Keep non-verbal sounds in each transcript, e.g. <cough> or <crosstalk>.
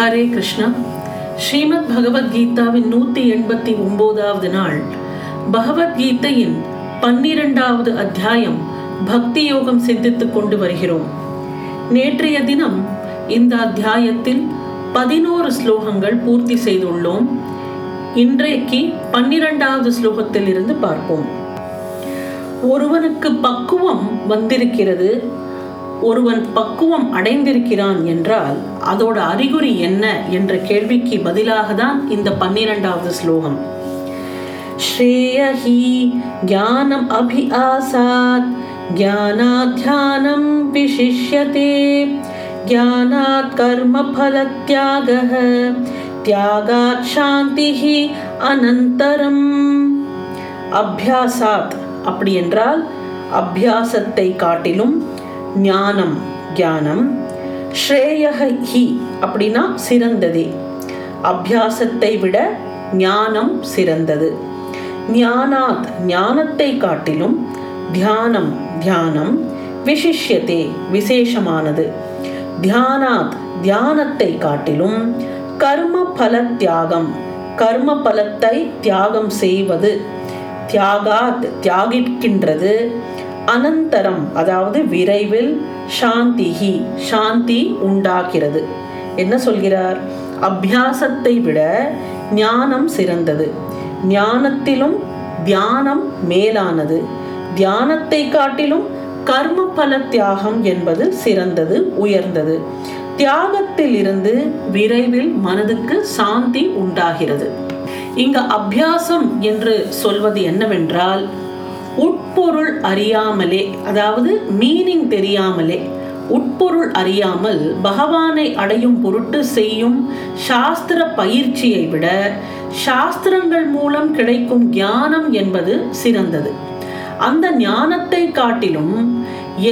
ஹரே கிருஷ்ணா. ஸ்ரீமத் பகவத்கீதாவின் நூத்தி எண்பத்தி ஒன்பதாவது நாள். பகவத்கீதையின் பன்னிரண்டாவது அத்தியாயம் பக்தி யோகம் சிந்தித்துக் கொண்டு வருகிறோம். நேற்றைய தினம் இந்த அத்தியாயத்தில் பதினோரு ஸ்லோகங்கள் பூர்த்தி செய்துள்ளோம். இன்றைக்கு பன்னிரெண்டாவது ஸ்லோகத்தில் இருந்து பார்ப்போம். ஒருவனுக்கு பக்குவம் வந்திருக்கிறது. ஒருவன் பக்குவம் அடைந்திருக்கிறான் என்றால் அதோட அறிகுறி என்ன என்ற கேள்விக்கு பதிலாக தான் இந்த பன்னிரெண்டாவது ஸ்லோகம். ஸ்ரேயஹி ஞானம் அபி ஆசாத் ஞானாத்யானம் விசிஷ்யதே ஞானாத் கர்ம ஃபலத்யாகः தியாகாத் சாந்திஹி அனந்தரம். அபியாசாத் அப்படி என்றால் அபியாசத்தை காட்டிலும் ஞானம் ஞானம். ஸ்ரேயக ஹி அப்படின்னா சிறந்ததே. அபியாசத்தை விட ஞானம் சிறந்தது. ஞானாத் ஞானத்தை காட்டிலும் தியானம் தியானம் விசிஷ்யத்தே விசேஷமானது. தியானாத் தியானத்தை காட்டிலும் கர்ம பல தியாகம் கர்ம பலத்தை தியாகம் செய்வது. தியாகாத் தியாகிக்கின்றது. அனந்தரம் அதாவது விரைவில் சாந்திஹி சாந்தி உண்டாகிறது. என்ன சொல்கிறார்? அபியாசத்தை விட ஞானம் சிறந்தது. ஞானத்திலும் தியானம் மேலானது. தியானத்தை காட்டிலும் கர்ம பல தியாகம் என்பது சிறந்தது உயர்ந்தது. தியாகத்தில் இருந்து விரைவில் மனதுக்கு சாந்தி உண்டாகிறது. இங்கு அபியாசம் என்று சொல்வது என்னவென்றால் உட்பொருள் அறியாமலே அதாவது மீனிங் தெரியாமலே உட்பொருள் அறியாமல் பகவானை அடையும் பொருட்டு செய்யும் சாஸ்திர பயிற்சியை விட சாஸ்திரங்கள் மூலம் கிடைக்கும் ஞானம் என்பது சிறந்தது. அந்த ஞானத்தை காட்டிலும்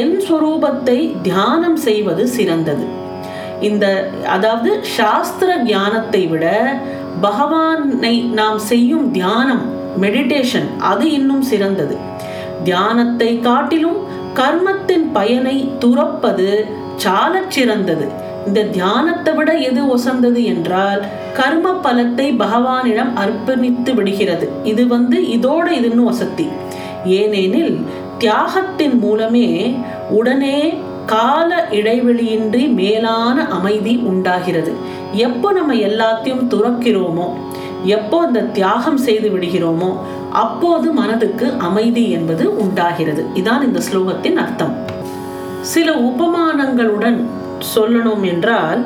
என் சொரூபத்தை தியானம் செய்வது சிறந்தது. இந்த அதாவது சாஸ்திர ஞானத்தை விட பகவானை நாம் செய்யும் தியானம் மெடிடேஷன் அது இன்னும் சிறந்தது. தியானத்தை காட்டிலும் கர்மத்தின் பயனை துறப்பது சாலச் சிறந்தது. இந்த தியானத்தை விட எது ஒசந்தது என்றால் கர்ம பலத்தை பகவானிடம் அர்ப்பணித்து விடுகிறது. இது வந்து இதோட இதுன்னு வசதி. ஏனெனில் தியாகத்தின் மூலமே உடனே கால இடைவெளியின்றி மேலான அமைதி உண்டாகிறது. எப்போ நம்ம எல்லாத்தையும் துறக்கிறோமோ எப்போ அந்த தியாகம் செய்து விடுகிறோமோ அப்போது மனதுக்கு அமைதி என்பது உண்டாகிறது. இதான் இந்த ஸ்லோகத்தின் அர்த்தம். சில உபமானங்களுடன் சொல்லணும் என்றால்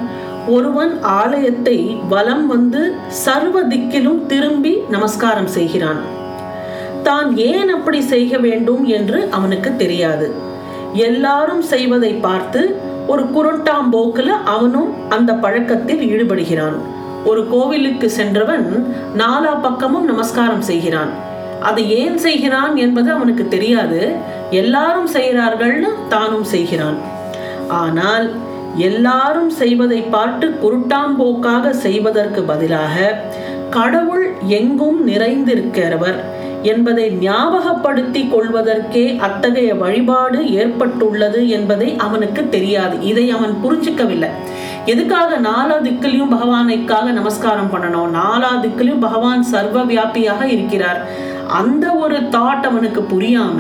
ஒருவன் ஆலயத்தை வலம் வந்து சர்வ திக்கிலும் திரும்பி நமஸ்காரம் செய்கிறான். தான் ஏன் அப்படி செய்ய வேண்டும் என்று அவனுக்கு தெரியாது. எல்லாரும் செய்வதை பார்த்து ஒரு குருட்டாம்போக்கில் அவனும் அந்த பழக்கத்தில் ஈடுபடுகிறான். ஒரு கோவிலுக்கு சென்றவன் நாலா பக்கமும் நமஸ்காரம் செய்கிறான். அதை ஏன் செய்கிறான் என்பது அவனுக்கு தெரியாது. எல்லாரும் செய்கிறார்கள்னு தானும் செய்கிறான். ஆனால் எல்லாரும் செய்வதை பார்த்து குருட்டாம்போக்காக செய்வதற்கு பதிலாக கடவுள் எங்கும் நிறைந்திருக்கிறவர் என்பதை ஞாபகப்படுத்தி கொள்வதற்கே அத்தகைய வழிபாடு ஏற்பட்டுள்ளது என்பதை அவனுக்கு தெரியாது. இதை அவன் புரிஞ்சுக்கவில்லை. எதுக்காக நாலா திக்கிலையும் பகவானைக்காக நமஸ்காரம் பண்ணணும்? நாலா திக்கிலையும் பகவான் சர்வ வியாபியாக இருக்கிறார். அந்த ஒரு தாட் அவனுக்கு புரியாம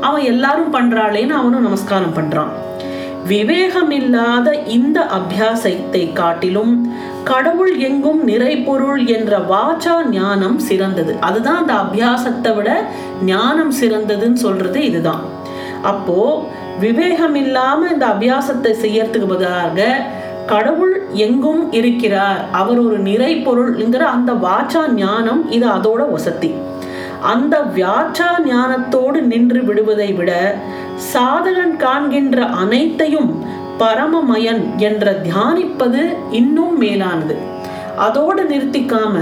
அவன் எல்லாரும் பண்றாளேன்னு அவனும் நமஸ்காரம் பண்றான். விவேகமில்லாத இந்த அபியாசத்தை காட்டிலும் கடவுள் எங்கும் நிறைபொருள் என்ற வாச்சா ஞானம் சிறந்தது. அதுதான் அந்த அபியாசத்தை விட ஞானம் சிறந்ததுன்னு சொல்றது இதுதான். அப்போ விவேகம் இல்லாம இந்த அபியாசத்தை செய்யறதுக்கு பதிலாக கடவுள் எங்கும் இருக்கிறார். அவர் ஒரு நிறை பொருள்ங்கிற அந்த வாச்சா ஞானம் இது அதோட வசதி. அந்த வியாச்சா ஞானத்தோடு நின்று விடுவதை விட சாதகன் காண்கின்ற அனைத்தையும் பரமமயன் என்ற தியானிப்பது இன்னும் மேலானது. அதோடு நிறுத்திக்காம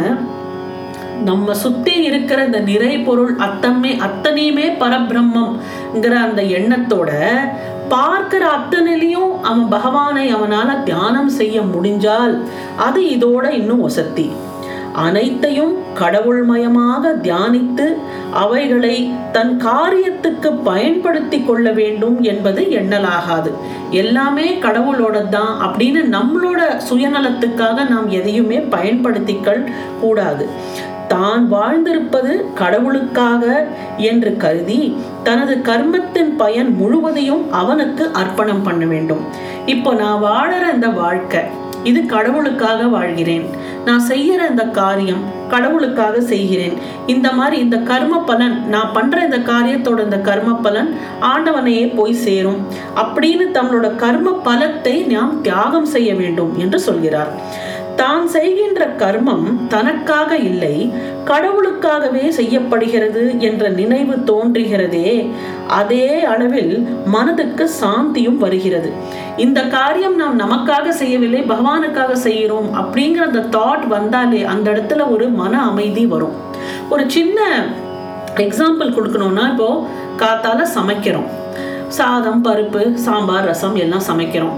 நம்ம சுத்தி இருக்கிற இந்த நிறை பொருள் அத்தமே அத்தனையுமே பரபிரம்மம்ங்கிற அந்த எண்ணத்தோட பார்க்கிற அத்தனையிலையும் அவன் பகவானை அவனால தியானம் செய்ய முடிஞ்சால் அது இதோட இன்னும் வசத்தி அனைத்தையும் கடவுள்மயமாக தியானித்து அவைகளை தன் காரியத்துக்கு பயன்படுத்தி கொள்ள வேண்டும் என்பது எண்ணலாகாது. எல்லாமே கடவுளோட தான் அப்படின்னு நம்மளோட சுயநலத்துக்காக நாம் எதையுமே பயன்படுத்திக்கள் கூடாது. தான் வாழ்ந்திருப்பது கடவுளுக்காக என்று கருதி தனது கர்மத்தின் பயன் முழுவதையும் அவனுக்கு அர்ப்பணம் பண்ண வேண்டும். இப்போ நான் வாழற இந்த வாழ்க்கை இது கடவுளுக்காக வாழ்கிறேன். நான் செய்யற இந்த காரியம் கடவுளுக்காக செய்கிறேன். இந்த மாதிரி இந்த கர்ம பலன் நான் பண்ற இந்த காரியத்தோட இந்த கர்ம பலன் ஆண்டவனையே போய் சேரும். அப்படின்னு தங்களோட கர்ம பலத்தை நாம் தியாகம் செய்ய வேண்டும் என்று சொல்கிறார். தான் செய்கின்ற கர்மம் தனக்காக இல்லை கடவுளுக்காகவே செய்யப்படுகிறது என்ற நினைவு தோன்றுகிறதே அதே அளவில் மனதுக்கு சாந்தியும் வருகிறது. இந்த காரியம் நாம் நமக்காக செய்யவில்லை பகவானுக்காக செய்கிறோம் அப்படிங்கிற அந்த தாட் வந்தாலே அந்த இடத்துல ஒரு மன அமைதி வரும். ஒரு சின்ன எக்ஸாம்பிள் கொடுக்கணும்னா இப்போ காத்தால சமைக்கிறோம். சாதம் பருப்பு சாம்பார் ரசம் எல்லாம் சமைக்கிறோம்.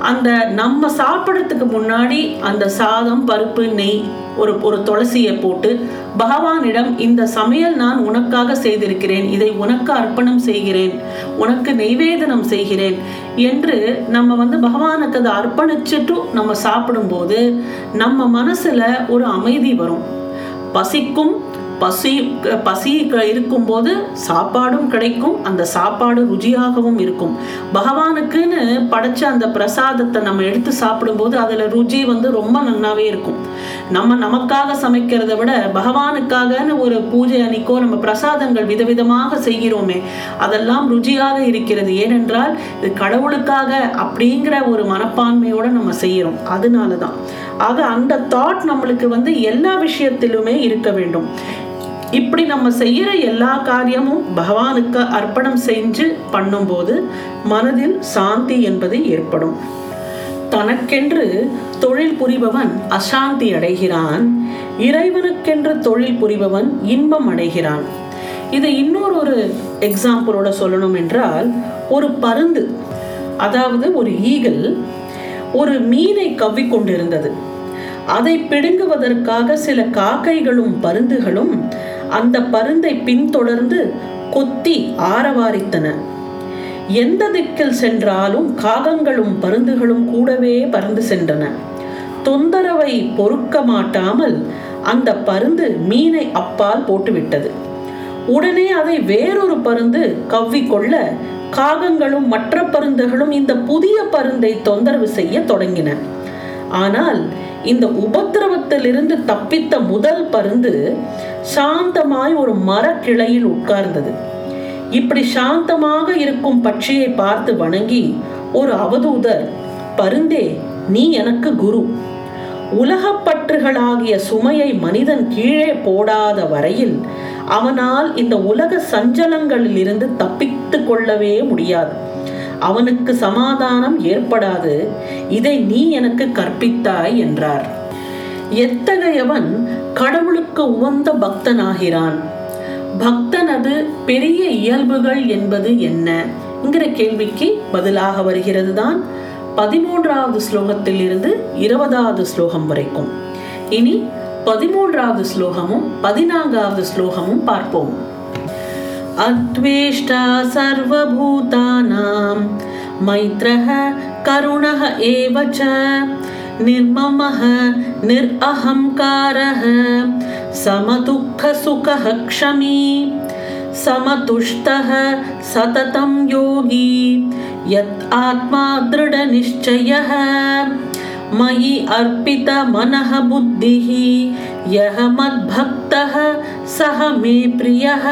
அந்த நம்ம சாப்பிட்றதுக்கு முன்னாடி அந்த சாதம் பருப்பு நெய் ஒரு ஒரு துளசியை போட்டு பகவானிடம் இந்த சமையல் நான் உனக்காக செய்திருக்கிறேன் இதை உனக்கு அர்ப்பணம் செய்கிறேன் உனக்கு நெய்வேதனம் செய்கிறேன் என்று நம்ம வந்து பகவானுக்கு அதை அர்ப்பணிச்சுட்டு நம்ம சாப்பிடும்போது நம்ம மனசுல ஒரு அமைதி வரும். பசிக்கும் பசி பசி இருக்கும்போது சாப்பாடும் கிடைக்கும். அந்த சாப்பாடு ருச்சியாகவும் இருக்கும். பகவானுக்குன்னு படைச்ச அந்த பிரசாதத்தை நம்ம எடுத்து சாப்பிடும்போது அதில் ருச்சி வந்து ரொம்ப நன்னாவே இருக்கும். நம்ம நமக்காக சமைக்கிறத விட பகவானுக்காகன்னு ஒரு பூஜை அன்னைக்கோ நம்ம பிரசாதங்கள் விதவிதமாக செய்கிறோமே அதெல்லாம் ருச்சியாக இருக்கிறது. ஏனென்றால் இது கடவுளுக்காக அப்படிங்கிற ஒரு மனப்பான்மையோட நம்ம செய்கிறோம். அதனால தான் ஆக அந்த தாட் நம்மளுக்கு வந்து எல்லா விஷயத்திலுமே இருக்க வேண்டும். இப்படி நம்ம செய்யற எல்லா காரியமும் பகவானுக்கு அர்ப்பணம் செஞ்சு பண்ணும்போது மனதில் சாந்தி என்பது ஏற்படும். தனக்கென்று தொழில் புரிபவன் அசாந்தி அடைகிறான். இறைவனுக்கென்று தொழில் புரிபவன் இன்பம் அடைகிறான். இதை இன்னொரு ஒரு எக்ஸாம்பிளோட சொல்லணும் என்றால் ஒரு பருந்து அதாவது ஒரு ஈகல் ஒரு மீனை கவ்விக்கொண்டிருந்தது அதை பிடுங்குவதற்காக சில காக்கைகளும் பருந்துகளும் அந்த பருந்தை பின்தொடர்ந்து கொத்தி ஆரவாரித்தன. எந்த திக்கில் சென்றாலும் காகங்களும் பருந்துகளும் கூடவே பறந்து சென்றன. தொந்தரவை பொறுக்க மாட்டாமல் அந்த பருந்து மீனை அப்பால் போட்டுவிட்டது. உடனே அதை வேறொரு பருந்து கவ்விக்கொள்ள காகங்களும் மற்ற பருந்துகளும் இந்த புதிய பருந்தை தொந்தரவு செய்ய தொடங்கின. ஆனால் இந்த உபத்திரவத்திலிருந்து தப்பித்த முதல் பருந்து சாந்தமாய் ஒரு மரக்கிளையில் உட்கார்ந்தது. இப்படி சாந்தமாக இருக்கும் பட்சியை பார்த்து வணங்கி ஒரு அவதூதர் பருந்தே நீ எனக்கு குரு. உலகப்பற்றுகளாகிய சுமையை மனிதன் கீழே போடாத வரையில் அவனால் இந்த உலக சஞ்சலங்களில் இருந்து தப்பித்து கொள்ளவே முடியாது. அவனுக்கு சமாதானம் ஏற்படாது. இதை நீ எனக்கு கற்பித்தாய் என்றார். எத்தகையவன் கடவுளுக்கு உவந்த பக்தனாகிறான்? பக்தனது பெரிய இயல்புகள் என்பது என்ன? என்கிற கேள்விக்கு பதிலாக வருகிறது தான் பதிமூன்றாவது ஸ்லோகத்தில் இருந்து இருபதாவது ஸ்லோகம் வரைக்கும். இனி பதிமூன்றாவது ஸ்லோகமும் பதினான்காவது ஸ்லோகமும் பார்ப்போம். अद्वेष्टा सर्वभूतानां। मैत्रः करुणः एव च। निर्ममः निरहङ्कारः समदुःखसुखः क्षमी। समतुष्टः सततं योगी। यत् आत्मा दृढनिश्चयः। मयि अर्पितमनः बुद्धिः। यः मद्भक्तः सः मे प्रियः।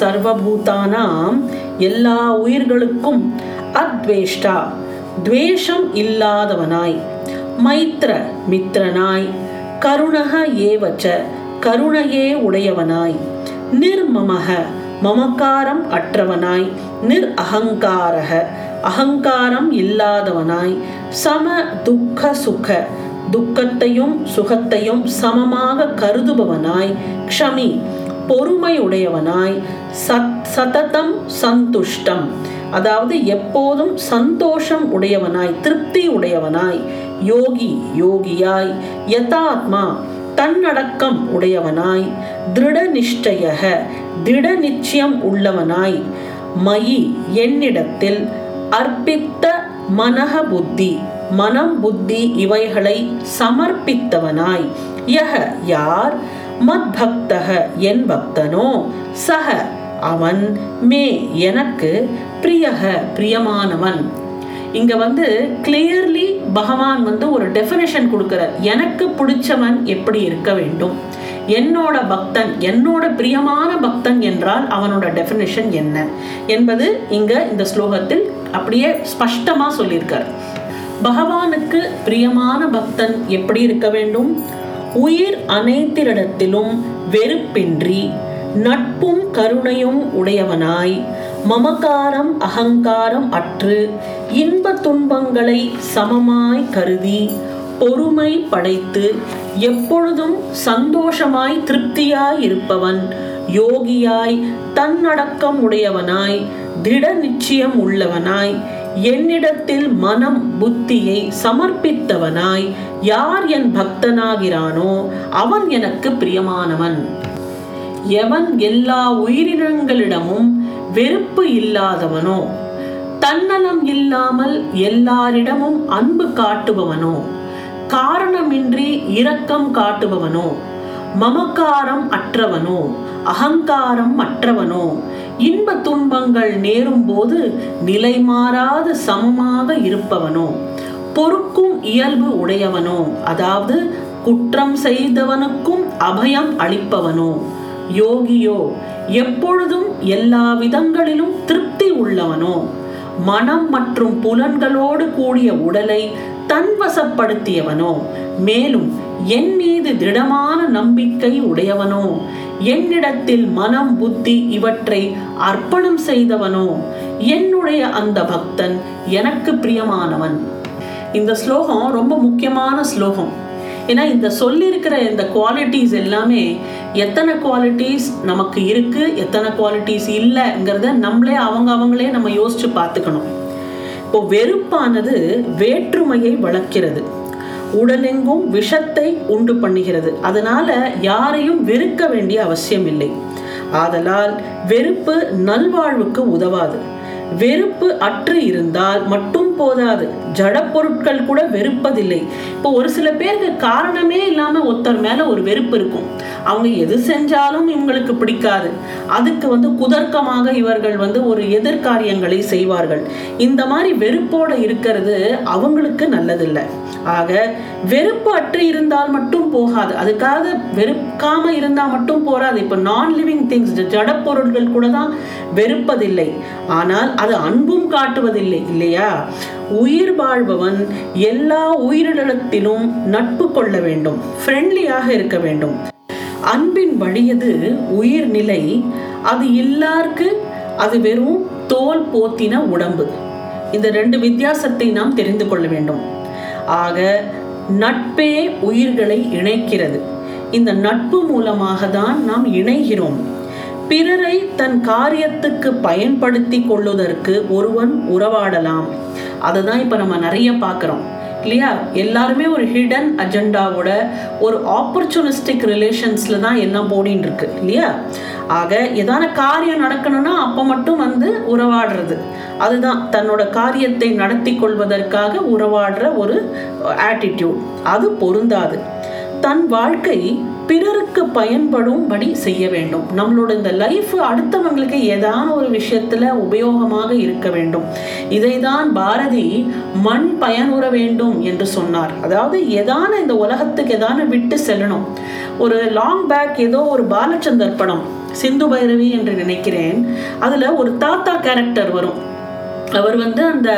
சர்வபூதானாம் எல்லா உயிர்களுக்கும் அத்வேஷ்டா. துவேஷம் இல்லாதவனாய். மைத்ர மித்ரனாய் கருணக ஏவச்ச கருணையே உடையவனாய். நிர்மமக மமக்காரம் அற்றவனாய். நிர் அகங்காரக அகங்காரம் இல்லாதவனாய். சம துக்க சுக துக்கத்தையும் சுகத்தையும் சமமாக கருதுபவனாய். க்ஷமி பொறுமை உடையவனாய் சத் சததம் சந்துஷ்டம். அதாவது எப்போதும் சந்தோஷம் உடையவனாய் திருப்தி உடையவனாய் யோகி யோகியாய் யதாத்மா தன்னடக்கம் உடையவனாய் திருட நிஷ்டய திட நிச்சயம் உள்ளவனாய் மயி என்னிடத்தில் அர்ப்பித்த மனக புத்தி மனம் புத்தி இவைகளை சமர்ப்பித்தவனாய். யக யார்? மத் பக்தக என் பக்தனோ. சக அவன் மே எனக்கு பிரியக பிரியமானவன். இங்க வந்து கிளியர்லி பகவான் வந்து ஒரு டெஃபினேஷன் கொடுக்கிறார். எனக்கு பிடிச்சவன் எப்படி இருக்க வேண்டும்? என்னோட பக்தன் என்னோட பிரியமான பக்தன் என்றால் அவனோட டெஃபினேஷன் என்ன? என்பது இங்க இந்த ஸ்லோகத்தில் அப்படியே ஸ்பஷ்டமா சொல்லியிருக்கார். பகவானுக்கு பிரியமான பக்தன் எப்படி இருக்க வேண்டும்? உயிர் அனைத்திடத்திலும் வெறுப்பின்றி நட்பும் கருணையும் உடையவனாய் மமகாரம் அகங்காரம் அற்று இன்ப துன்பங்களை சமமாய் கருதி பொறுமை படைத்து எப்பொழுதும் சந்தோஷமாய் திருப்தியாய் இருப்பவன் யோகியாய் தன்னடக்கம் உடையவனாய் திட நிச்சயம் உள்ளவனாய் என்னிடத்தில் மனம் புத்தியை சமர்ப்பித்தவனாய் யார் என் பக்தனாகிறானோ அவன் எனக்கு பிரியமானவன். எவன் எல்லா உயிரினங்களிடமும் வெறுப்பு இல்லாதவனோ தன்னலம் இல்லாமல் எல்லாரிடமும் அன்பு காட்டுபவனோ காரணமின்றி இரக்கம் காட்டுபவனோ மமக்காரம் அற்றவனோ அகங்காரம் அற்றவனோ இன்ப துன்பங்கள் நேரும் போது நிலை மாறாத சமமாக இருப்பவனோ பொறுக்கும் இயல்பு உடையவனோ அதாவது குற்றம் செய்தவனுக்கும் அபயம் அளிப்பவனோ யோகியோ எப்பொழுதும் எல்லா விதங்களிலும் திருப்தி உள்ளவனோ மனம் மற்றும் புலன்களோடு கூடிய உடலை தன்வசப்படுத்தியவனோ மேலும் என் மீது திடமான நம்பிக்கை உடையவனோ என்னிடத்தில் மனம் புத்தி இவற்றை அர்ப்பணம் செய்தவனோ? என்னுடைய அந்த பக்தன் எனக்கு பிரியமானவன். இந்த ஸ்லோகம் ரொம்ப முக்கியமான ஸ்லோகம். ஏன்னா இந்த சொல்லியிருக்கிற இந்த குவாலிட்டிஸ் எல்லாமே எத்தனை குவாலிட்டிஸ் நமக்கு இருக்கு எத்தனை குவாலிட்டிஸ் இல்லைங்கிறத நம்மளே அவங்க அவங்களே நம்ம யோசிச்சு பார்த்துக்கணும். இப்போ வெறுப்பானது வேற்றுமையை வளர்க்கிறது. உடலெங்கும் விஷத்தை உண்டு பண்ணுகிறது. அதனால யாரையும் வெறுக்க வேண்டிய அவசியம் இல்லை ஆதலால் வெறுப்பு நல்வாழ்வுக்கு உதவாது. வெறுப்பு அற்று இருந்தால் மட்டும் போதாது. ஜட பொருட்கள் கூட வெறுப்பதில்லை. இப்போ ஒரு சில பேருக்கு காரணமே இல்லாம ஒருத்தர் மேல ஒரு வெறுப்பு இருக்கும். அவங்க எது செஞ்சாலும் இவங்களுக்கு பிடிக்காது. அதுக்கு வந்து குதர்க்கமாக இவர்கள் வந்து ஒரு எதிர்காரியங்களை செய்வார்கள். இந்த மாதிரி வெறுப்போட இருக்கிறது அவங்களுக்கு நல்லதில்லை. ஆக வெறுப்பு அற்று இருந்தால் மட்டும் போகாது. அதுக்காக வெறுக்காம இருந்தால் மட்டும் போறாது. இப்போ நான் லிவிங் திங்ஸ் ஜட பொருட்கள் கூட தான் வெறுப்பதில்லை. ஆனால் அது அன்பும் காட்டுவதில்லை இல்லையா? உயிர் வாழ்பவன் எல்லா உயிரினத்திலும் நட்பு கொள்ள வேண்டும் ஃப்ரெண்ட்லியாக இருக்க வேண்டும். அன்பின் வழியது உயிர்நிலை அது எல்லாருக்கு அது வெறும் தோல் போத்தின உடம்பு. இந்த ரெண்டு வித்தியாசத்தை நாம் தெரிந்து கொள்ள வேண்டும். ஆக நட்பே உயிர்களை இணைக்கிறது. இந்த நட்பு மூலமாக தான் நாம் இணைகிறோம். பிறரை தன் காரியத்துக்கு பயன்படுத்தி கொள்வதற்கு ஒருவன் உறவாடலாம். அதை தான் இப்போ நம்ம நிறைய பார்க்குறோம். இல்லையா? எல்லாருமே ஒரு ஹிடன் அஜெண்டாவோட ஒரு ஆப்பர்ச்சுனிஸ்டிக் ரிலேஷன்ஸில் தான் எல்லாம் போடின்னு இருக்கு இல்லையா? ஆக ஏதான காரியம் நடக்கணும்னா அப்போ மட்டும் வந்து உறவாடுறது. அதுதான் தன்னோட காரியத்தை நடத்தி கொள்வதற்காக உறவாடுற ஒரு ஆட்டிடியூட் அது பொருந்தாது. தன் வாழ்க்கை பிறருக்கு பயன்படும்படி செய்ய வேண்டும். நம்மளோட இந்த லைஃப் அடுத்தவங்களுக்கு ஏதான ஒரு விஷயத்துல உபயோகமாக இருக்க வேண்டும். இதைதான் பாரதி மண் பயனுற வேண்டும் என்று சொன்னார். அதாவது எதான இந்த உலகத்துக்கு எதான விட்டு செல்லணும். ஒரு லாங் பேக் ஏதோ ஒரு பாலச்சந்தர் படம் சிந்து பைரவி என்று நினைக்கிறேன். அதுல ஒரு தாத்தா கேரக்டர் வரும். அவர் வந்து அந்த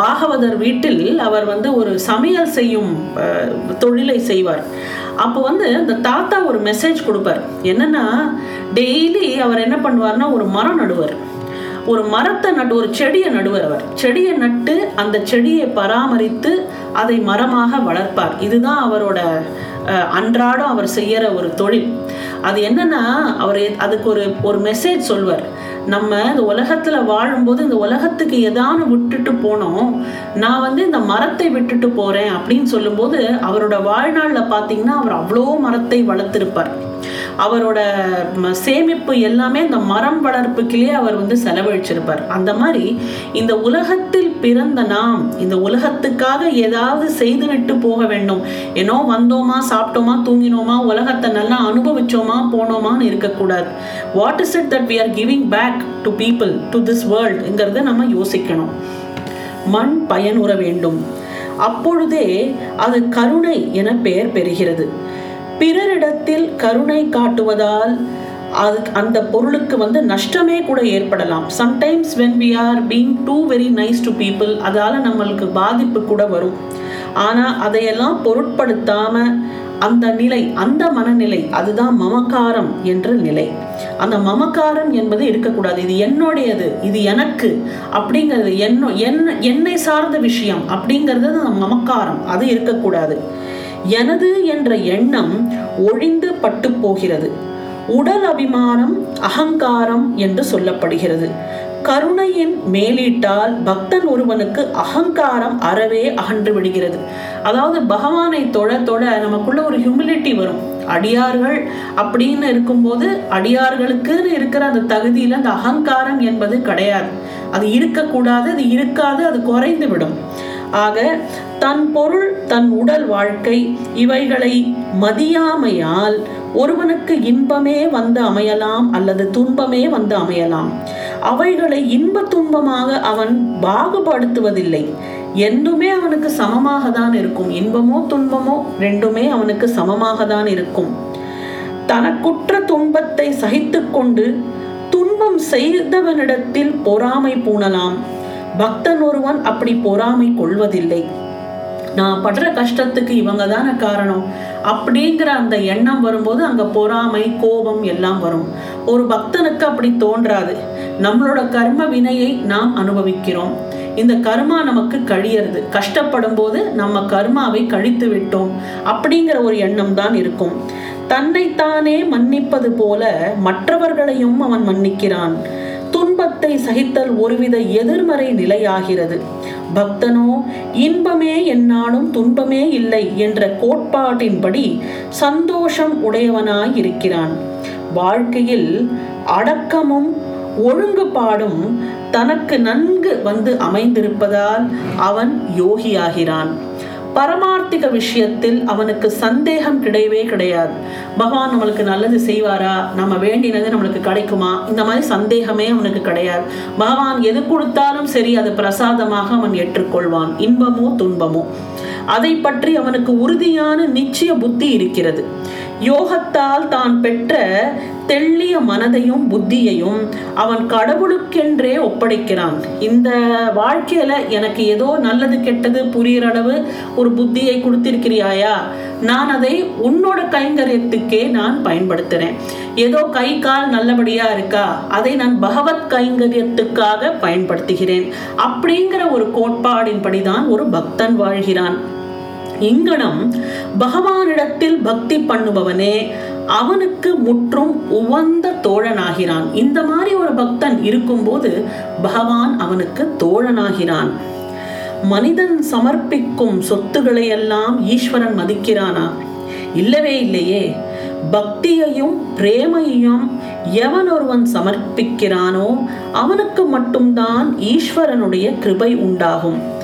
பாகவதர் வீட்டில் அவர் வந்து ஒரு சமையல் செய்யும் தொழிலை செய்வார். அப்போ வந்து அந்த தாத்தா ஒரு மெசேஜ் கொடுப்பார். என்னன்னா டெய்லி அவர் என்ன பண்ணுவார்னா ஒரு மரம் நடுவார். ஒரு மரத்தை நட்டு ஒரு செடியை நடுவர் அவர். செடியை நட்டு அந்த செடியை பராமரித்து அதை மரமாக வளர்ப்பார். இதுதான் அவரோட அன்றாடம் அவர் செய்யற ஒரு தொழில். அது என்னன்னா அவர் அதுக்கு ஒரு ஒரு மெசேஜ் சொல்வார். நம்ம இந்த உலகத்துல வாழும்போது இந்த உலகத்துக்கு எதானு விட்டுட்டு போனோம் நான் வந்து இந்த மரத்தை விட்டுட்டு போறேன் அப்படின்னு சொல்லும்போது அவரோட வாழ்நாளில் பார்த்தீங்கன்னா அவர் அவ்வளோ மரத்தை வளர்த்துருப்பார். அவரோட சேமிப்பு எல்லாமே இந்த மரம் வளர்ப்புக்கிலே அவர் வந்து செலவழிச்சிருப்பார். அந்த மாதிரி இந்த உலகத்தில் பிறந்த நாம் இந்த உலகத்துக்காக ஏதாவது செய்துவிட்டு போக வேண்டும். ஏனோ வந்தோமா சாப்பிட்டோமா தூங்கினோமா உலகத்தை நல்லா அனுபவிச்சோமா போனோமான்னு இருக்கக்கூடாது. What is it that we are giving back to people to this வேர்ல்டுங்கிறத நம்ம யோசிக்கணும். மண் பயனுற வேண்டும். அப்பொழுதே அது கருணை என பெயர் பெறுகிறது. பிறரிடத்தில் கருணை காட்டுவதால் அது அந்த பொருளுக்கு வந்து நஷ்டமே கூட ஏற்படலாம். Sometimes when we are being too very nice to people அதால் நம்மளுக்கு பாதிப்பு கூட வரும். ஆனால் அதையெல்லாம் பொருட்படுத்தாமல் அந்த நிலை அந்த மனநிலை அதுதான் மமக்காரம் என்ற நிலை. அந்த மமக்காரம் என்பது இருக்கக்கூடாது. இது என்னுடையது இது எனக்கு அப்படிங்கிறது என்ன என்ன என்னை சார்ந்த விஷயம் அப்படிங்கிறது அந்த மமக்காரம். அது இருக்கக்கூடாது. எனது என்ற எண்ணம் ஒழிந்து பட்டு போகிறது உடல் அபிமானம் அகங்காரம் என்று சொல்லப்படுகிறது. கருணையின் மேலீட்டால் பக்தன் ஒருவனுக்கு அகங்காரம் அறவே அகன்று விடுகிறது. அதாவது பகவானை தொழ தொழ நமக்குள்ள ஒரு ஹியூமிலிட்டி வரும். அடியார்கள் அப்படின்னு இருக்கும்போது அடியார்களுக்குன்னு இருக்கிற அந்த தகுதியில் அந்த அகங்காரம் என்பது கிடையாது. அது இருக்கக்கூடாது அது இருக்காது அது குறைந்து விடும். ஆக தன் பொருள் தன் உடல் வாழ்க்கை இவைகளை மதியாமையால் ஒருவனுக்கு இன்பமே வந்து அமையலாம் அல்லது துன்பமே வந்து அமையலாம். அவைகளை இன்ப துன்பமாக அவன் பாகுபடுத்துவதில்லை. என்றுமே அவனுக்கு சமமாக தான் இருக்கும். இன்பமோ துன்பமோ ரெண்டுமே அவனுக்கு சமமாக தான் இருக்கும். தனக்குற்ற துன்பத்தை சகித்துக்கொண்டு துன்பம் செய்தவனிடத்தில் பொறாமை பூணலாம். பக்தன் ஒருவன் அப்படி பொறாமை கொள்வதில்லை. நான் படுற கஷ்டத்துக்கு இவங்க தானே காரணம். அப்படிங்கிற அந்த எண்ணம் வரும்போது அங்க பொறாமை கோபம் எல்லாம் வரும். ஒரு பக்தனுக்கு அப்படி தோன்றாது. நம்மளோட கர்ம வினையை நாம் அனுபவிக்கிறோம். இந்த கர்மா நமக்கு கழியறது. கஷ்டப்படும் போது நம்ம கர்மாவை கழித்து விட்டோம். அப்படிங்கிற ஒரு எண்ணம் தான் இருக்கும். தன்னைத்தானே மன்னிப்பது போல மற்றவர்களையும் அவன் மன்னிக்கிறான். துன்பத்தை சகித்தல் ஒருவித எதிர்மறை நிலையாகிறது. பக்தனோ இன்பமே என்னாலும் துன்பமே இல்லை என்ற கோட்பாட்டின்படி சந்தோஷம் உடையவனாய் இருக்கிறான் வாழ்க்கையில் அடக்கமும் ஒழுங்குபாடும் தனக்கு நன்கு வந்து அமைந்திருப்பதால் அவன் யோகியாகிறான். பரமார்த்திக விஷயத்தில் அவனுக்கு சந்தேகம் கிடையவே கிடையாது. பகவான் நம்மளுக்கு நல்லது செய்வாரா? நம்ம வேண்டினது நம்மளுக்கு கிடைக்குமா? இந்த மாதிரி சந்தேகமே அவனுக்கு கிடையாது. பகவான் எது கொடுத்தாலும் சரி அது பிரசாதமாக அவன் ஏற்றுக்கொள்வான். இன்பமோ துன்பமோ. அதை பற்றி அவனுக்கு உறுதியான நிச்சய புத்தி இருக்கிறது. யோகத்தால் தான் பெற்ற தெள்ளிய மனதையும் புத்தியையும் அவன் கடவுளுக்கென்றே ஒப்படைக்கிறான். இந்த வாழ்க்கையில எனக்கு ஏதோ நல்லது கெட்டது புரியிற அளவு ஒரு புத்தியை கொடுத்திருக்கிறியாயா? நான் அதை உன்னோட கைங்கரியத்துக்கே நான் பயன்படுத்துறேன். ஏதோ கை கால் நல்லபடியா இருக்கா? அதை நான் பகவத் கைங்கரியத்துக்காக பயன்படுத்துகிறேன். அப்படிங்கிற ஒரு கோட்பாடின்படிதான் ஒரு பக்தன் வாழ்கிறான். இங்கனம் பகவானிடத்தில் பக்தி பண்ணுபவனே அவனுக்கு முற்றும் உவந்த தோழனாகிறான். இந்த மாதிரி ஒரு பக்தன் இருக்கும்போது பகவான் அவனுக்கு தோழனாகிறான். மனிதன் சமர்ப்பிக்கும் சொத்துக்களை எல்லாம் ஈஸ்வரன் மதிக்கிறானா? இல்லவே இல்லையே. பக்தியையும் பிரேமையையும் எவன் ஒருவன் சமர்ப்பிக்கிறானோ அவனுக்கு மட்டும்தான் ஈஸ்வரனுடைய கிருபை உண்டாகும்.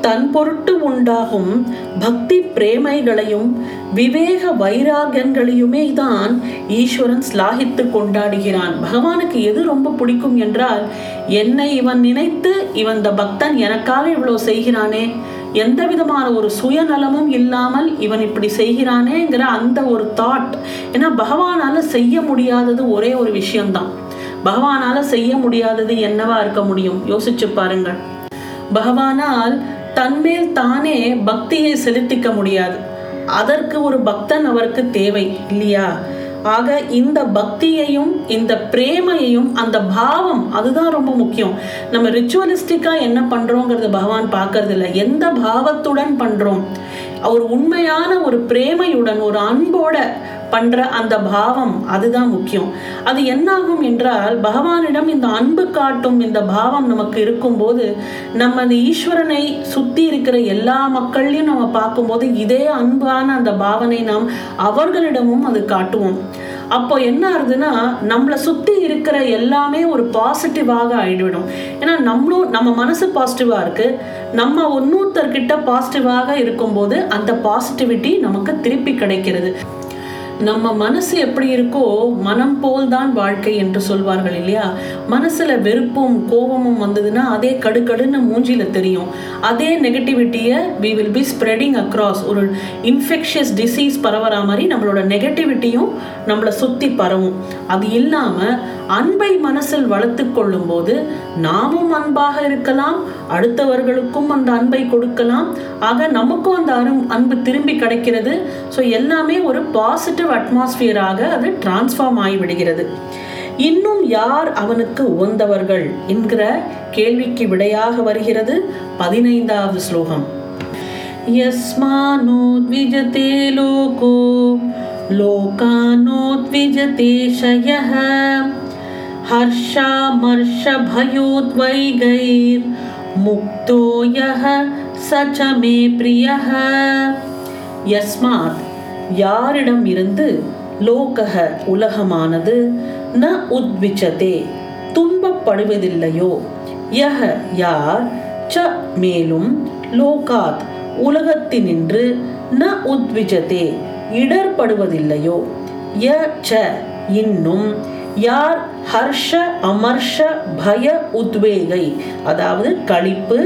தன் பொருட்டு உண்டாகும் பக்தி பிரேமைகளையும் விவேக வைராகியங்களையுமே தான் ஈஸ்வரன் ஸ்லாகித்து கொண்டாடுகிறான். பகவானுக்கு எது ரொம்ப பிடிக்கும் என்றால் என்னை இவன் நினைத்து இவன் இந்த பக்தன் எனக்காக இவ்வளவு செய்கிறானே எந்த விதமான ஒரு சுயநலமும் இல்லாமல் இவன் இப்படி செய்கிறானேங்கிற அந்த ஒரு தாட் ஏன்னா பகவானால செய்ய முடியாதது ஒரே ஒரு விஷயம்தான். பகவானால செய்ய முடியாதது என்னவா இருக்க முடியும்? யோசிச்சு பாருங்கள். பகவானால் தன்மேல் தானே பக்தியை செலுத்திக்க முடியாது. அதற்கு ஒரு பக்தன் அவருக்கு தேவை இல்லையா? ஆக இந்த பக்தியையும் இந்த பிரேமையையும் அந்த பாவம் அதுதான் ரொம்ப முக்கியம். நம்ம ரிச்சுவலிஸ்டிக்கா என்ன பண்றோங்கிறது பகவான் பார்க்கறது இல்லை எந்த பாவத்துடன் பண்றோம்? ஒரு உண்மையான ஒரு பிரேமையுடன் ஒரு அன்போட பண்ற அந்த பாவம் அதுதான் முக்கியம். அது என்னாகும் என்றால் பகவானிடம் இந்த அன்பு காட்டும் இந்த பாவம் நமக்கு இருக்கும்போது நம்ம அந்த ஈஸ்வரனை சுத்தி இருக்கிற எல்லா மக்களையும் நம்ம பார்க்கும்போது இதே அன்பான அந்த பாவனை நாம் அவர்களிடமும் அது காட்டுவோம். அப்போ என்ன ஆகுதுன்னா நம்மளை சுற்றி இருக்கிற எல்லாமே ஒரு பாசிட்டிவாக ஆகிவிடும் ஏன்னா நம்மளும் நம்ம மனசு பாசிட்டிவாக இருக்குது நம்ம ஒன்னொருத்தர்கிட்ட பாசிட்டிவாக இருக்கும்போது அந்த பாசிட்டிவிட்டி நமக்கு திருப்பி கிடைக்கிறது. நம்ம மனசு எப்படி இருக்கோ மனம் போல் தான் வாழ்க்கை என்று சொல்வார்கள் இல்லையா? மனசுல வெறுப்பும் கோபமும் வந்ததுன்னா அதே கடுக்கடுன்னு மூஞ்சியில் தெரியும். அதே நெகட்டிவிட்டியை we will be spreading across ஒரு இன்ஃபெக்ஷியஸ் டிசீஸ் பரவற மாதிரி நம்மளோட நெகட்டிவிட்டியும் நம்மளை சுத்தி பரவும். அது இல்லாம அன்பை மனசில் வளர்த்து கொள்ளும் போது நாமும் அன்பாக இருக்கலாம் அடுத்தவர்களுக்கும் அந்த அன்பை கொடுக்கலாம். ஆக நமக்கும் அந்த அன்பு திரும்பி கிடைக்கிறது. ஸோ எல்லாமே ஒரு பாசிட்டிவ் அட்மாஸ்பியராக அது டிரான்ஸ்ஃபார்ம் ஆகிவிடுகிறது இன்னும் யார் அவனுக்கு உகந்தவர்கள் என்கிற கேள்விக்கு விடையாக வருகிறது பதினைந்தாவது ஸ்லோகம் यस्मानोद्विजते लोको लोकानोद्विजते शयः हर्षामर्षभयोद्वैगैर्मुक्तो यः स च मे प्रियः யஸ்மாத் யாரிடம் இருந்து லோகக உலகமானது ந உத்விச்சதே துன்பப்படுவதில்லையோ? யஹ யார்? ச மேலும் லோகாத் உலகத்தினின்று ந உத்விஜதே இடர்படுவதில்லையோ? ய ச இன்னும் யார்? ஹர்ஷ அமர்ஷ பய உத்வேகை அதாவது களிப்பு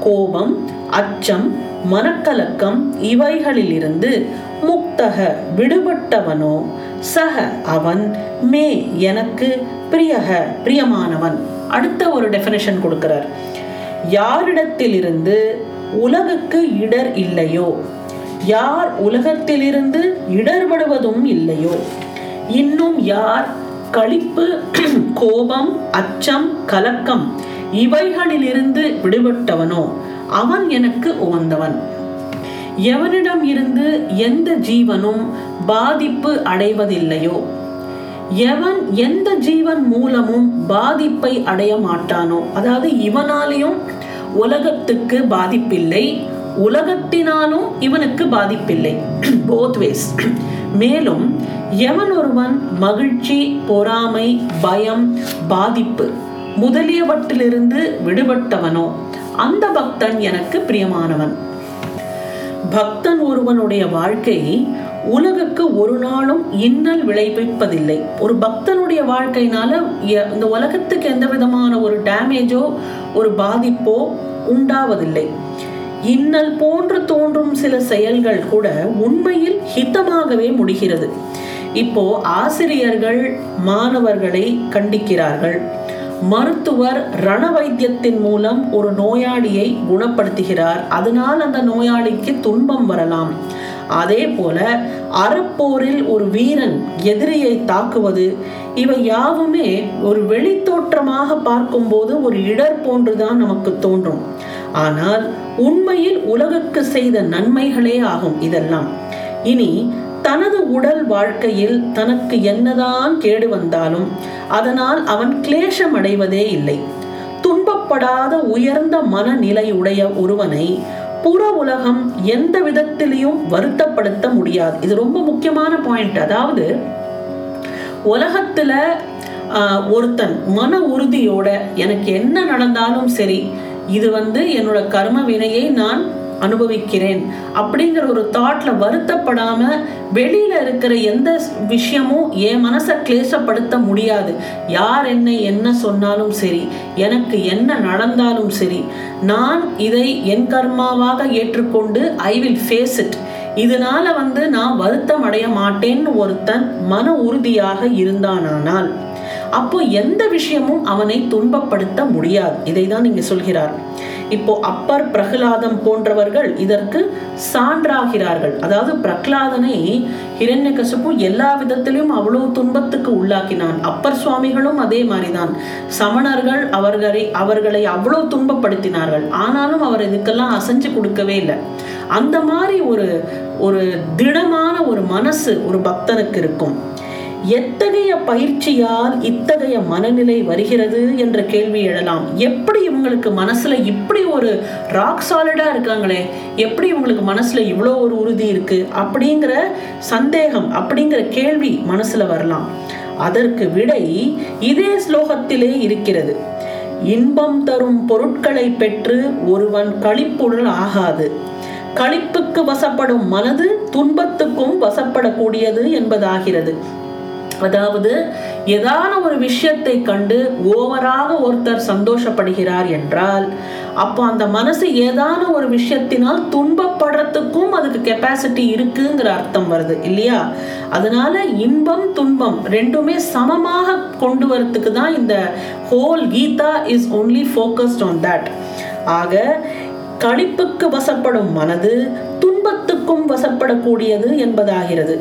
கோபம் அச்சம் மனக்கலக்கம் இவைகளிலிருந்து முக்தக விடுபட்டவனோ சக அவன் மே எனக்கு பிரியக பிரியமானவன். அடுத்த ஒரு டெஃபினேஷன் கொடுக்கிறார். யாரிடத்திலிருந்து உலகுக்கு இடர் இல்லையோ? யார் உலகத்திலிருந்து இடர்படுவதும் இல்லையோ? இன்னும் யார் களிப்பு <clears throat> கோபம் அச்சம் கலக்கம் இவைகளிலிருந்து விடுபட்டவனோ அவன் எனக்கு உகந்தவன். எவனிடம் இருந்து எந்த ஜீவனும் பாதிப்பு அடைவதில்லையோ? எவன் எந்த ஜீவன் மூலமும் பாதிப்பை அடைய மாட்டானோ? அதாவது இவனாலையும் உலகத்துக்கு பாதிப்பில்லை உலகத்தினாலும் இவனுக்கு பாதிப்பில்லை. <clears throat> போத் வேஸ் <clears throat> மேலும் எவன் ஒருவன் மகிழ்ச்சி பொறாமை பயம் பாதிப்பு முதலியவற்றிலிருந்து விடுபட்டவனோ அந்த பக்தன் எனக்கு பிரியமானவன். பக்தன் ஒருவனுடைய வாழ்க்கை உலகுக்கு ஒரு நாளும் இன்னல் விளைவிப்பதில்லை. ஒரு பக்தனுடைய வாழ்க்கையினால இந்த உலகத்துக்கு எந்த விதமான ஒரு டேமேஜோ ஒரு பாதிப்போ உண்டாவதில்லை. இன்னல் போன்று தோன்றும் சில செயல்கள் கூட உண்மையில் ஹிதமாகவே முடிகிறது. இப்போ ஆசிரியர்கள் மாணவர்களை கண்டிக்கிறார்கள். மருத்துவர் ரண வைத்தியத்தின் மூலம் ஒரு நோயாளியை குணப்படுத்துகிறார். அதனால் அந்த நோயாளிக்கு துன்பம் வரலாம். அதே போல அறப்போரில் ஒரு வீரன் எதிரியை தாக்குவது இவை யாவுமே ஒரு வெளித்தோற்றமாக பார்க்கும்போது ஒரு இடர் போன்றுதான் நமக்கு தோன்றும். ஆனால் உண்மையில் உலகுக்கு செய்த நன்மைகளே ஆகும் இதெல்லாம். இனி தனது உடல் வாழ்க்கையில் தனக்கு என்னதான் கேடு வந்தாலும் அதனால் அவன் கிளேஷம் அடைவதே இல்லை. துன்பப்படாத உயர்ந்த மனநிலை உடைய ஒருவனை புற உலகம் எந்த விதத்திலையும் வருத்தப்படுத்த முடியாது. இது ரொம்ப முக்கியமான பாயிண்ட் அதாவது உலகத்துல ஒருத்தன் மன உறுதியோட எனக்கு என்ன நடந்தாலும் சரி இது வந்து என்னோட கர்ம வினையை நான் அனுபவிக்கிறேன் அப்படிங்கிற ஒரு தாட்ல வருத்தப்படாம வெளியில இருக்கிற எந்த விஷயமும் என் மனசை கிளேசப்படுத்த முடியாது. யார் என்னை என்ன சொன்னாலும் சரி எனக்கு என்ன நடந்தாலும் சரி நான் இதை என் கர்மாவாக ஏற்றுக்கொண்டு ஐ வில் ஃபேஸ் இட் இதனால வந்து நான் வருத்தம் அடைய மாட்டேன்னு ஒருத்தன் மன உறுதியாக இருந்தானானால். அப்போ எந்த விஷயமும் அவனை துன்பப்படுத்த முடியாது. இதை தான் நீங்க சொல்கிறார். இப்போ அப்பர் பிரகலாதம் போன்றவர்கள் இதற்கு சான்றாகிறார்கள். அதாவது பிரகலாதனை ஹிரண்யகசப்பு எல்லா விதத்திலும் அவ்வளவு துன்பத்துக்கு உள்ளாக்கினான். அப்பர் சுவாமிகளும் அதே மாதிரிதான். சமணர்கள் அவர்களை அவர்களை அவ்வளவு துன்பப்படுத்தினார்கள். ஆனாலும் அவர் இதுக்கெல்லாம் அசைஞ்சு கொடுக்கவே இல்லை. அந்த மாதிரி ஒரு ஒரு திடமான ஒரு மனசு ஒரு பக்தனுக்கு இருக்கும். எத்தகைய பயிற்சியால் இத்தகைய மனநிலை வருகிறது என்ற கேள்வி எழலாம். எப்படி இவங்களுக்கு மனசுல இப்படி ஒரு ராக் சாலிடா இருக்காங்களே? எப்படி இவங்களுக்கு மனசுல இவ்வளோ ஒரு உறுதி இருக்கு? அப்படிங்கிற சந்தேகம் அப்படிங்கிற கேள்வி மனசுல வரலாம். அதற்கு விடை இதே ஸ்லோகத்திலே இருக்கிறது. இன்பம் தரும் பொருட்களை பெற்று ஒருவன் களிப்புடன் ஆகாது. களிப்புக்கு வசப்படும் மனது துன்பத்துக்கும் வசப்படக்கூடியது என்பதாகிறது. அதாவது ஏதான ஒரு விஷயத்தை கண்டு ஓவராக ஒருத்தர் சந்தோஷப்படுகிறார் என்றால் அப்போ அந்த மனசு ஏதான ஒரு விஷயத்தினால் துன்பப்படுறதுக்கும் அதுக்கு கெப்பாசிட்டி இருக்குங்கிற அர்த்தம் வருது இல்லையா? அதனால இன்பம் துன்பம் ரெண்டுமே சமமாக கொண்டு வரத்துக்கு தான் இந்த whole Gita is only focused on that ஆக களிப்புக்கு வசப்படும் மனது துன்பத்துக்கும் வசப்படக்கூடியது என்பதாகிறது.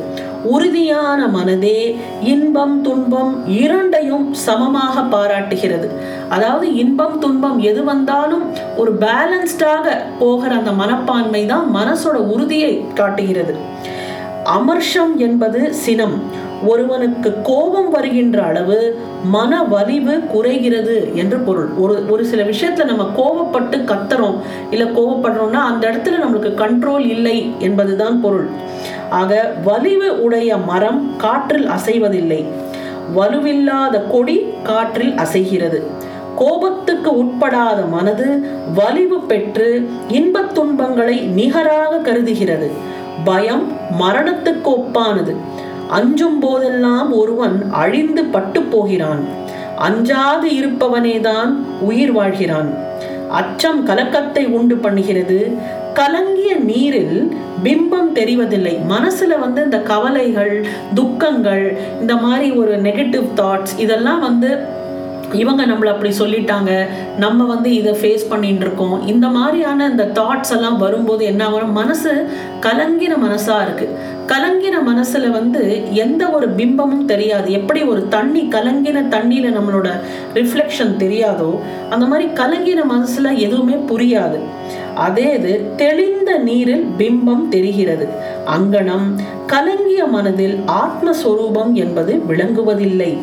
உறுதியான மனதே இன்பம் துன்பம் இரண்டையும் சமமாக பாராட்டுகிறது. அதாவது இன்பம் துன்பம் எது வந்தாலும் ஒரு பேலன்ஸ்டாக போகிற அந்த மனப்பான்மை தான் மனசோட உறுதியை காட்டுகிறது. அமர்ஷம் என்பது சினம். ஒருவனுக்கு கோபம் வருகின்ற அளவு மன வலிவு குறைகிறது என்று பொருள். ஒரு ஒரு சில விஷயத்துல நம்ம கோபப்பட்டு கத்துறோம் இல்ல கோபப்படுறோம்னா அந்த இடத்துல நம்மளுக்கு கண்ட்ரோல் இல்லை என்பதுதான் பொருள். ஆக வலிவு உடைய மரம் காற்றில் அசைவதில்லை. வலுவில்லாத கொடி காற்றில் அசைகிறது. கோபத்துக்கு உட்படாத மனது வலிவு பெற்று இன்பத் துன்பங்களை நிகராக கருதுகிறது. பயம் மரணத்துக்கு ஒப்பானது. அஞ்சும் போதெல்லாம் ஒருவன் அழிந்து பட்டு போகிறான். அஞ்சாது இருப்பவனேதான் உயிர் வாழ்கிறான். அச்சம் கலக்கத்தை உண்டு பண்ணுகிறது. கலங்கிய நீரில் பிம்பம் தெரிவதில்லை. மனசுல வந்து இந்த கவலைகள் துக்கங்கள் இந்த மாதிரி ஒரு நெகட்டிவ் தாட்ஸ் இதெல்லாம் வந்து இவங்க நம்மளை அப்படி சொல்லிட்டாங்க. நம்ம வந்து இதை ஃபேஸ் பண்ணிட்டு இருக்கோம். இந்த மாதிரியான இந்த தாட்ஸ் எல்லாம் வரும்போது என்ன ஆகும்? மனசு கலங்கின மனசா இருக்கு. கலங்கின மனசுல வந்து எந்த ஒரு பிம்பமும் தெரியாது. எப்படி ஒரு தண்ணி கலங்கின தண்ணியில நம்மளோட ரிஃப்ளெக்ஷன் தெரியாதோ அந்த மாதிரி கலங்கின மனசுல எதுவுமே புரியாது. அதே இது தெளிந்த நீரில் பிம்பம் தெரிகிறது. அங்கனம் கலங்கிய மனதில் ஆத்மஸ்வரூபம் என்பது விளங்குவதில்லை.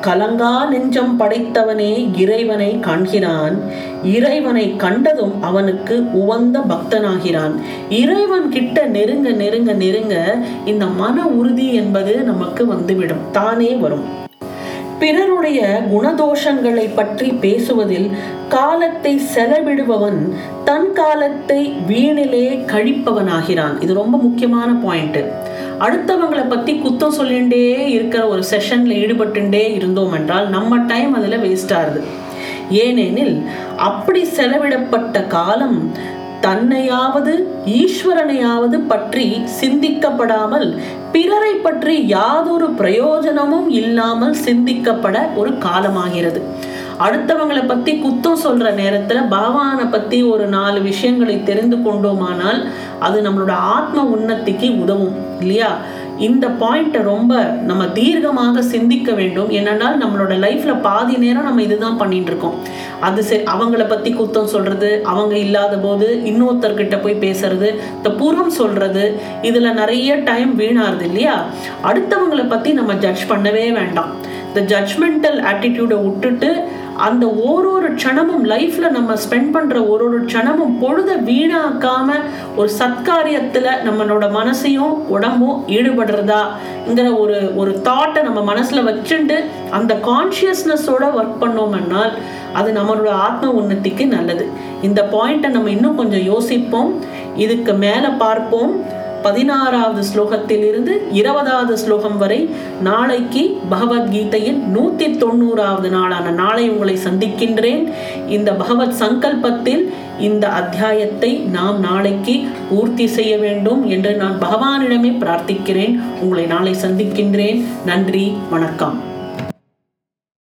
கலங்கா நெஞ்சம் படைத்தவனே இறைவனை காண்கிறான். இறைவனை கண்டதும் அவனுக்கு உவந்த பக்தனாகிறான். இறைவன் கிட்ட நெருங்க நெருங்க நெருங்க இந்த மன உறுதி என்பது நமக்கு வந்துவிடும். தானே வரும். பிறருடைய குணதோஷங்களை பற்றி பேசுவதில் காலத்தை செலவிடுபவன் தன் காலத்தை வீணிலே கழிப்பவனாகிறான். இது ரொம்ப முக்கியமான பாயிண்ட் அடுத்தவங்களை பத்தி குத்தம் சொல்லிண்டே இருக்கிற ஒரு செஷன்ல ஈடுபட்டுட்டே இருந்தோம் என்றால் நம்ம டைம் அதுல வேஸ்ட் ஆகுது ஏனெனில் அப்படி செலவிடப்பட்ட காலம் தன்னையாவது ஈஸ்வரனையாவது பற்றி சிந்திக்கப்படாமல் பிறரை பற்றி யாதொரு பிரயோஜனமும் இல்லாமல் சிந்திக்கப்பட ஒரு காலமாகிறது. அடுத்தவங்களை பத்தி குத்தம் சொல்ற நேரத்துல பகவானை பத்தி ஒரு நாலு விஷயங்களை தெரிந்து கொண்டோமானால் அது நம்மளோட ஆத்ம உன்னத்திக்கு உதவும் இல்லையா? இந்த பாயிண்ட்டை ரொம்ப நம்ம தீர்க்கமாக சிந்திக்க வேண்டும். என்னென்னால் நம்மளோட லைஃப்ல பாதி நேரம் நம்ம இதுதான் பண்ணிட்டு இருக்கோம். அது சரி அவங்கள பத்தி குத்தம் சொல்றது அவங்க இல்லாத போது இன்னொருத்தர்கிட்ட போய் பேசுறது இந்த பூர்வம் சொல்றது இதுல நிறைய டைம் வீணாருது இல்லையா? அடுத்தவங்களை பத்தி நம்ம ஜட்ஜ் பண்ணவே வேண்டாம். இந்த ஜட்ஜ்மெண்டல் ஆட்டிடியூடை விட்டுட்டு அந்த ஒரு ஒரு க்ஷணமும் லைஃப்ல நம்ம ஸ்பெண்ட் பண்ற ஒரு ஒரு க்ஷணமும் பொழுத வீணாக்காம ஒரு சத்காரியத்துல நம்மளோட மனசையும் உடம்பும் ஈடுபடுறதாங்கிற ஒரு ஒரு தாட்டை நம்ம மனசுல வச்சுட்டு அந்த கான்சியஸ்னஸோட ஒர்க் பண்ணோம்னால் அது நம்மளோட ஆத்ம உன்னத்திக்கு நல்லது. இந்த பாயிண்ட்டை நம்ம இன்னும் கொஞ்சம் யோசிப்போம். இதுக்கு மேலே பார்ப்போம். பதினாறாவது ஸ்லோகத்தில் இருந்து இருபதாவது ஸ்லோகம் வரை நாளைக்கு பகவத்கீதையின் நூத்தி தொண்ணூறாவது நாளான நாளை உங்களை சந்திக்கின்றேன். இந்த பகவத் சங்கல்பத்தில் இந்த அத்தியாயத்தை நாம் நாளைக்கு பூர்த்தி செய்ய வேண்டும் என்று நான் பகவானிடமே பிரார்த்திக்கிறேன். உங்களை நாளை சந்திக்கின்றேன். நன்றி வணக்கம்.